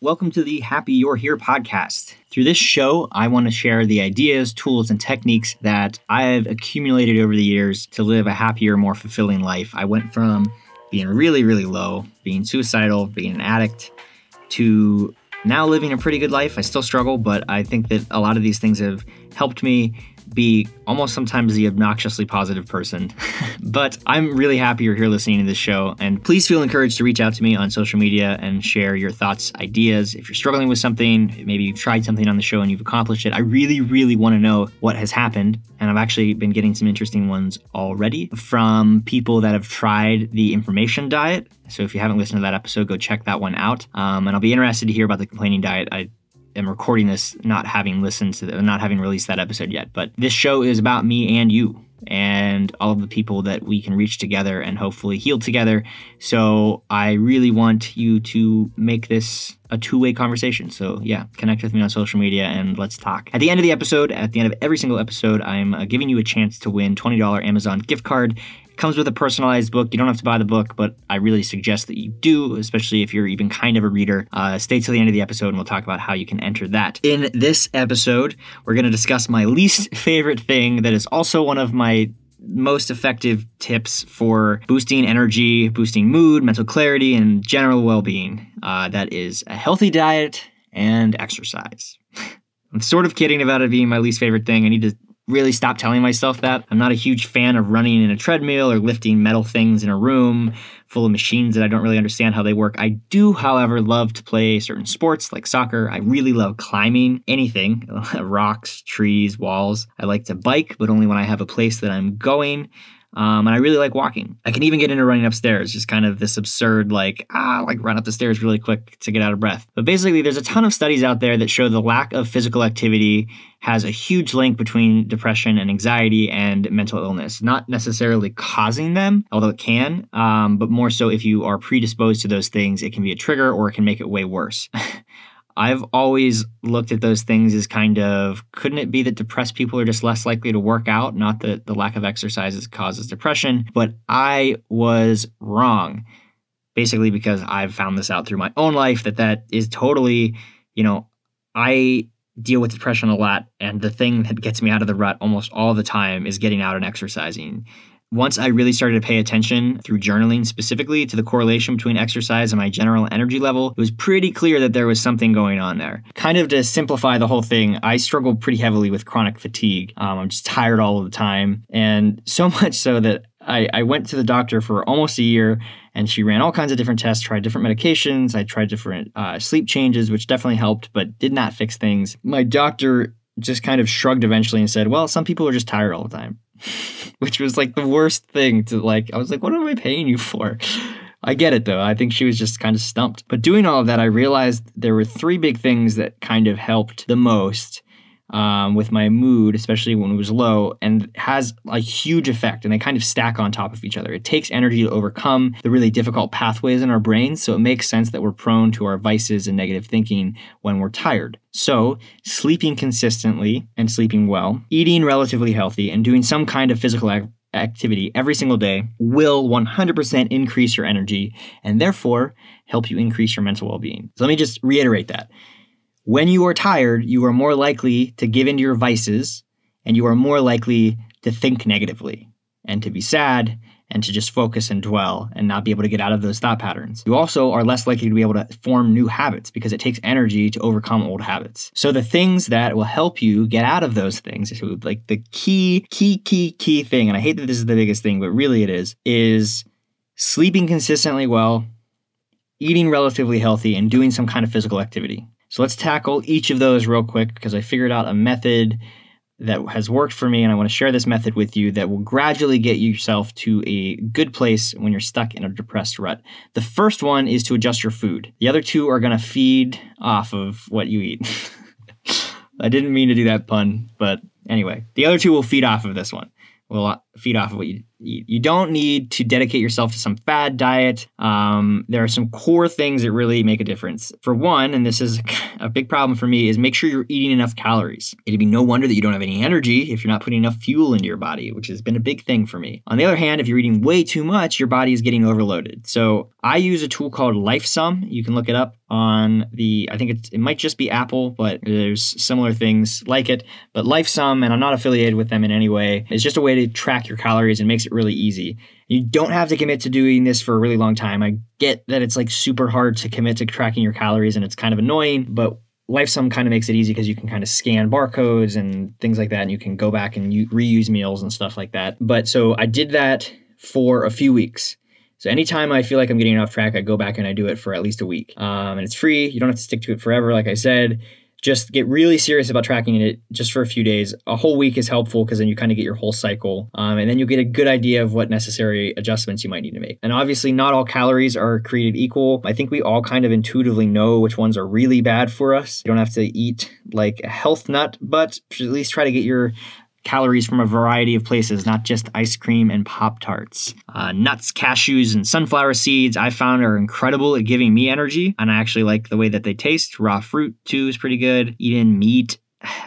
Welcome to the Happy You're Here podcast. Through this show, I want to share the ideas, tools, and techniques that I've accumulated over the years to live a happier, more fulfilling life. I went from being really, really low, being suicidal, being an addict, to now living a pretty good life. I still struggle, but I think that a lot of these things have helped me be almost sometimes the obnoxiously positive person. but I'm really happy you're here listening to this show. And please feel encouraged to reach out to me on social media and share your thoughts, ideas. If you're struggling with something, maybe you've tried something on the show and you've accomplished it, I really, really want to know what has happened. And I've actually been getting some interesting ones already from people that have tried the information diet. So if you haven't listened to that episode, go check that one out. Um, and I'll be interested to hear about the complaining diet. I am recording this not having listened to the, not having released that episode yet. But this show is about me and you and all of the people that we can reach together and hopefully heal together. So I really want you to make this a two-way conversation. So yeah, connect with me on social media and let's talk. At the end of the episode, at the end of every single episode, I'm uh, giving you a chance to win $20 Amazon gift card comes with a personalized book. You don't have to buy the book, but I really suggest that you do, especially if you're even kind of a reader. Uh, stay till the end of the episode and we'll talk about how you can enter that. In this episode, we're going to discuss my least favorite thing that is also one of my most effective tips for boosting energy, boosting mood, mental clarity, and general well being. Uh, that is a healthy diet and exercise. I'm sort of kidding about it being my least favorite thing. I need to really stop telling myself that. I'm not a huge fan of running in a treadmill or lifting metal things in a room full of machines that I don't really understand how they work. I do, however, love to play certain sports like soccer. I really love climbing anything rocks, trees, walls. I like to bike, but only when I have a place that I'm going. Um, and I really like walking. I can even get into running upstairs, just kind of this absurd, like, ah, like run up the stairs really quick to get out of breath. But basically, there's a ton of studies out there that show the lack of physical activity has a huge link between depression and anxiety and mental illness. Not necessarily causing them, although it can, um, but more so if you are predisposed to those things, it can be a trigger or it can make it way worse. I've always looked at those things as kind of couldn't it be that depressed people are just less likely to work out? Not that the lack of exercise causes depression, but I was wrong. Basically, because I've found this out through my own life that that is totally, you know, I deal with depression a lot, and the thing that gets me out of the rut almost all the time is getting out and exercising once I really started to pay attention through journaling specifically to the correlation between exercise and my general energy level, it was pretty clear that there was something going on there. Kind of to simplify the whole thing, I struggle pretty heavily with chronic fatigue. Um, I'm just tired all the time. And so much so that I, I went to the doctor for almost a year and she ran all kinds of different tests, tried different medications. I tried different uh, sleep changes, which definitely helped, but did not fix things. My doctor just kind of shrugged eventually and said, Well, some people are just tired all the time. Which was like the worst thing to like. I was like, What am I paying you for? I get it though. I think she was just kind of stumped. But doing all of that, I realized there were three big things that kind of helped the most um, with my mood, especially when it was low, and has a huge effect. And they kind of stack on top of each other. It takes energy to overcome the really difficult pathways in our brains, so it makes sense that we're prone to our vices and negative thinking when we're tired. So, sleeping consistently and sleeping well, eating relatively healthy, and doing some kind of physical activity every single day will 100% increase your energy and therefore help you increase your mental well being. So, let me just reiterate that. When you are tired, you are more likely to give in to your vices and you are more likely to think negatively and to be sad and to just focus and dwell and not be able to get out of those thought patterns. You also are less likely to be able to form new habits because it takes energy to overcome old habits. So the things that will help you get out of those things, like the key, key, key, key thing, and I hate that this is the biggest thing, but really it is, is sleeping consistently well, eating relatively healthy, and doing some kind of physical activity. So let's tackle each of those real quick because I figured out a method that has worked for me and I want to share this method with you that will gradually get yourself to a good place when you're stuck in a depressed rut. The first one is to adjust your food. The other two are going to feed off of what you eat. I didn't mean to do that pun, but anyway, the other two will feed off of this one. Will feed off of what you eat. You don't need to dedicate yourself to some fad diet. Um, there are some core things that really make a difference. For one, and this is a big problem for me, is make sure you're eating enough calories. It'd be no wonder that you don't have any energy if you're not putting enough fuel into your body, which has been a big thing for me. On the other hand, if you're eating way too much, your body is getting overloaded. So I use a tool called LifeSum. You can look it up on the, I think it, it might just be Apple, but there's similar things like it. But LifeSum, and I'm not affiliated with them in any way, is just a way to track your calories and makes it really easy. You don't have to commit to doing this for a really long time. I get that it's like super hard to commit to tracking your calories and it's kind of annoying, but LifeSum kind of makes it easy because you can kind of scan barcodes and things like that, and you can go back and u- reuse meals and stuff like that. But so I did that for a few weeks. So anytime I feel like I'm getting off track, I go back and I do it for at least a week. Um, and it's free. You don't have to stick to it forever, like I said just get really serious about tracking it just for a few days. A whole week is helpful because then you kind of get your whole cycle. Um, and then you'll get a good idea of what necessary adjustments you might need to make. And obviously, not all calories are created equal. I think we all kind of intuitively know which ones are really bad for us. You don't have to eat like a health nut, but at least try to get your calories from a variety of places, not just ice cream and Pop Tarts. Uh, nuts, cashews, and sunflower seeds I found are incredible at giving me energy, and I actually like the way that they taste. Raw fruit, too, is pretty good. Even meat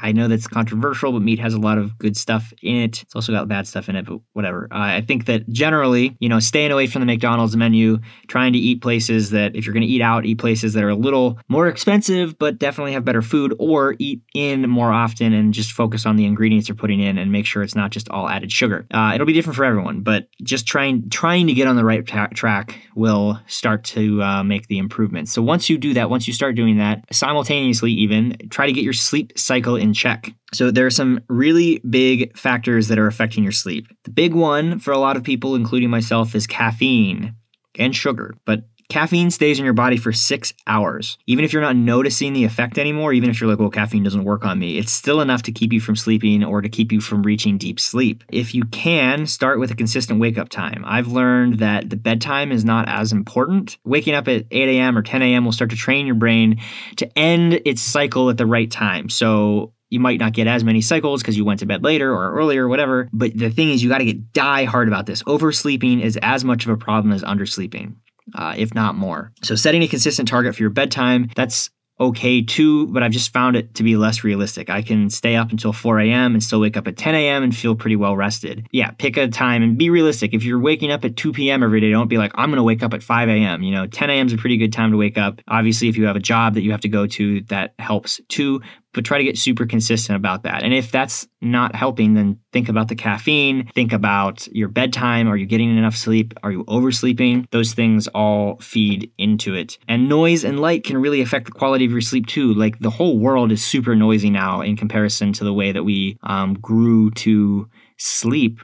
I know that's controversial, but meat has a lot of good stuff in it. It's also got bad stuff in it, but whatever. Uh, I think that generally, you know, staying away from the McDonald's menu, trying to eat places that, if you're going to eat out, eat places that are a little more expensive, but definitely have better food, or eat in more often and just focus on the ingredients you're putting in and make sure it's not just all added sugar. Uh, it'll be different for everyone, but just trying trying to get on the right ta- track will start to uh, make the improvements. So once you do that, once you start doing that simultaneously, even try to get your sleep cycle cycle in check. So there are some really big factors that are affecting your sleep. The big one for a lot of people, including myself, is caffeine and sugar. But Caffeine stays in your body for six hours. Even if you're not noticing the effect anymore, even if you're like, well, caffeine doesn't work on me, it's still enough to keep you from sleeping or to keep you from reaching deep sleep. If you can, start with a consistent wake up time. I've learned that the bedtime is not as important. Waking up at 8 a.m. or 10 a.m. will start to train your brain to end its cycle at the right time. So you might not get as many cycles because you went to bed later or earlier or whatever. But the thing is, you got to get die hard about this. Oversleeping is as much of a problem as undersleeping uh, if not more. So, setting a consistent target for your bedtime, that's okay too, but I've just found it to be less realistic. I can stay up until 4 a.m. and still wake up at 10 a.m. and feel pretty well rested. Yeah, pick a time and be realistic. If you're waking up at 2 p.m. every day, don't be like, I'm going to wake up at 5 a.m. You know, 10 a.m. is a pretty good time to wake up. Obviously, if you have a job that you have to go to, that helps too but try to get super consistent about that. And if that's not helping, then think about the caffeine, think about your bedtime. Are you getting enough sleep? Are you oversleeping? Those things all feed into it. And noise and light can really affect the quality of your sleep too. Like the whole world is super noisy now in comparison to the way that we um, grew to sleep.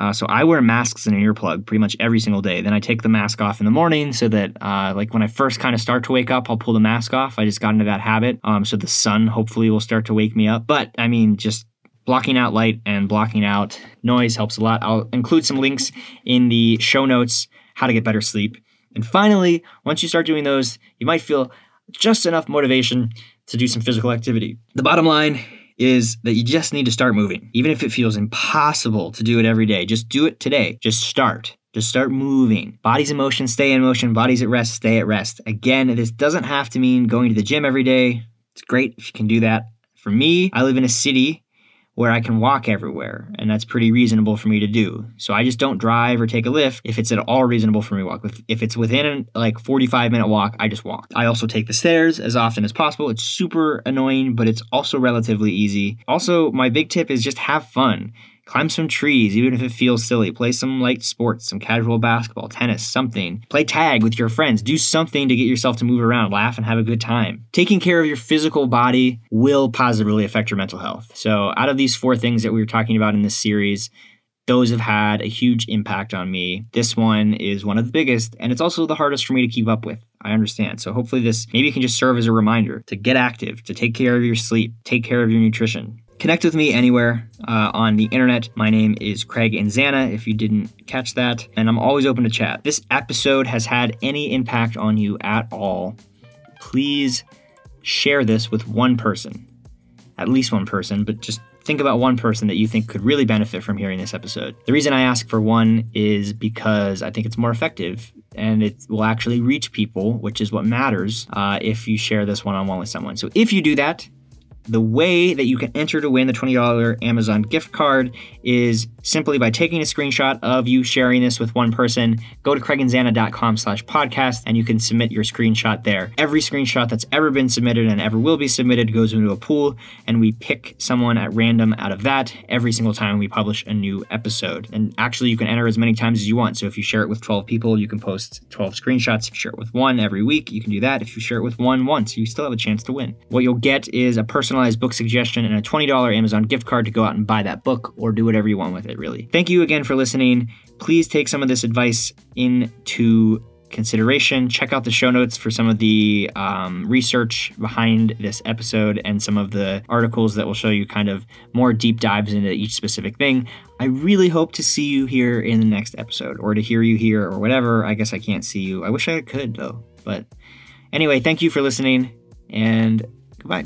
Uh, so I wear masks and an earplug pretty much every single day. Then I take the mask off in the morning so that, uh, like, when I first kind of start to wake up, I'll pull the mask off. I just got into that habit. Um, so the sun hopefully will start to wake me up. But I mean, just blocking out light and blocking out noise helps a lot. I'll include some links in the show notes how to get better sleep. And finally, once you start doing those, you might feel just enough motivation to do some physical activity. The bottom line is that you just need to start moving. Even if it feels impossible to do it every day, just do it today. Just start. Just start moving. Bodies in motion, stay in motion. Bodies at rest, stay at rest. Again, this doesn't have to mean going to the gym every day. It's great if you can do that. For me, I live in a city where I can walk everywhere, and that's pretty reasonable for me to do. So I just don't drive or take a Lyft if it's at all reasonable for me to walk. If it's within a like 45 minute walk, I just walk. I also take the stairs as often as possible. It's super annoying, but it's also relatively easy. Also, my big tip is just have fun. Climb some trees, even if it feels silly. Play some light sports, some casual basketball, tennis, something. Play tag with your friends. Do something to get yourself to move around, laugh, and have a good time. Taking care of your physical body will positively affect your mental health. So, out of these four things that we were talking about in this series, those have had a huge impact on me. This one is one of the biggest, and it's also the hardest for me to keep up with. I understand. So hopefully, this maybe can just serve as a reminder to get active, to take care of your sleep, take care of your nutrition, Connect with me anywhere uh, on the internet. My name is Craig Inzana, if you didn't catch that, and I'm always open to chat. This episode has had any impact on you at all, please share this with one person, at least one person, but just think about one person that you think could really benefit from hearing this episode. The reason I ask for one is because I think it's more effective and it will actually reach people, which is what matters uh, if you share this one on one with someone. So if you do that, the way that you can enter to win the $20 Amazon gift card is simply by taking a screenshot of you sharing this with one person. Go to craigandzana.com slash podcast and you can submit your screenshot there. Every screenshot that's ever been submitted and ever will be submitted goes into a pool and we pick someone at random out of that every single time we publish a new episode. And actually you can enter as many times as you want. So if you share it with 12 people, you can post 12 screenshots. If you share it with one every week, you can do that. If you share it with one once, you still have a chance to win. What you'll get is a personalized book suggestion and a $20 Amazon gift card to go out and buy that book or do whatever you want with it really. Thank you again for listening. Please take some of this advice into consideration. Check out the show notes for some of the um, research behind this episode and some of the articles that will show you kind of more deep dives into each specific thing. I really hope to see you here in the next episode or to hear you here or whatever. I guess I can't see you. I wish I could though. But anyway, thank you for listening and goodbye.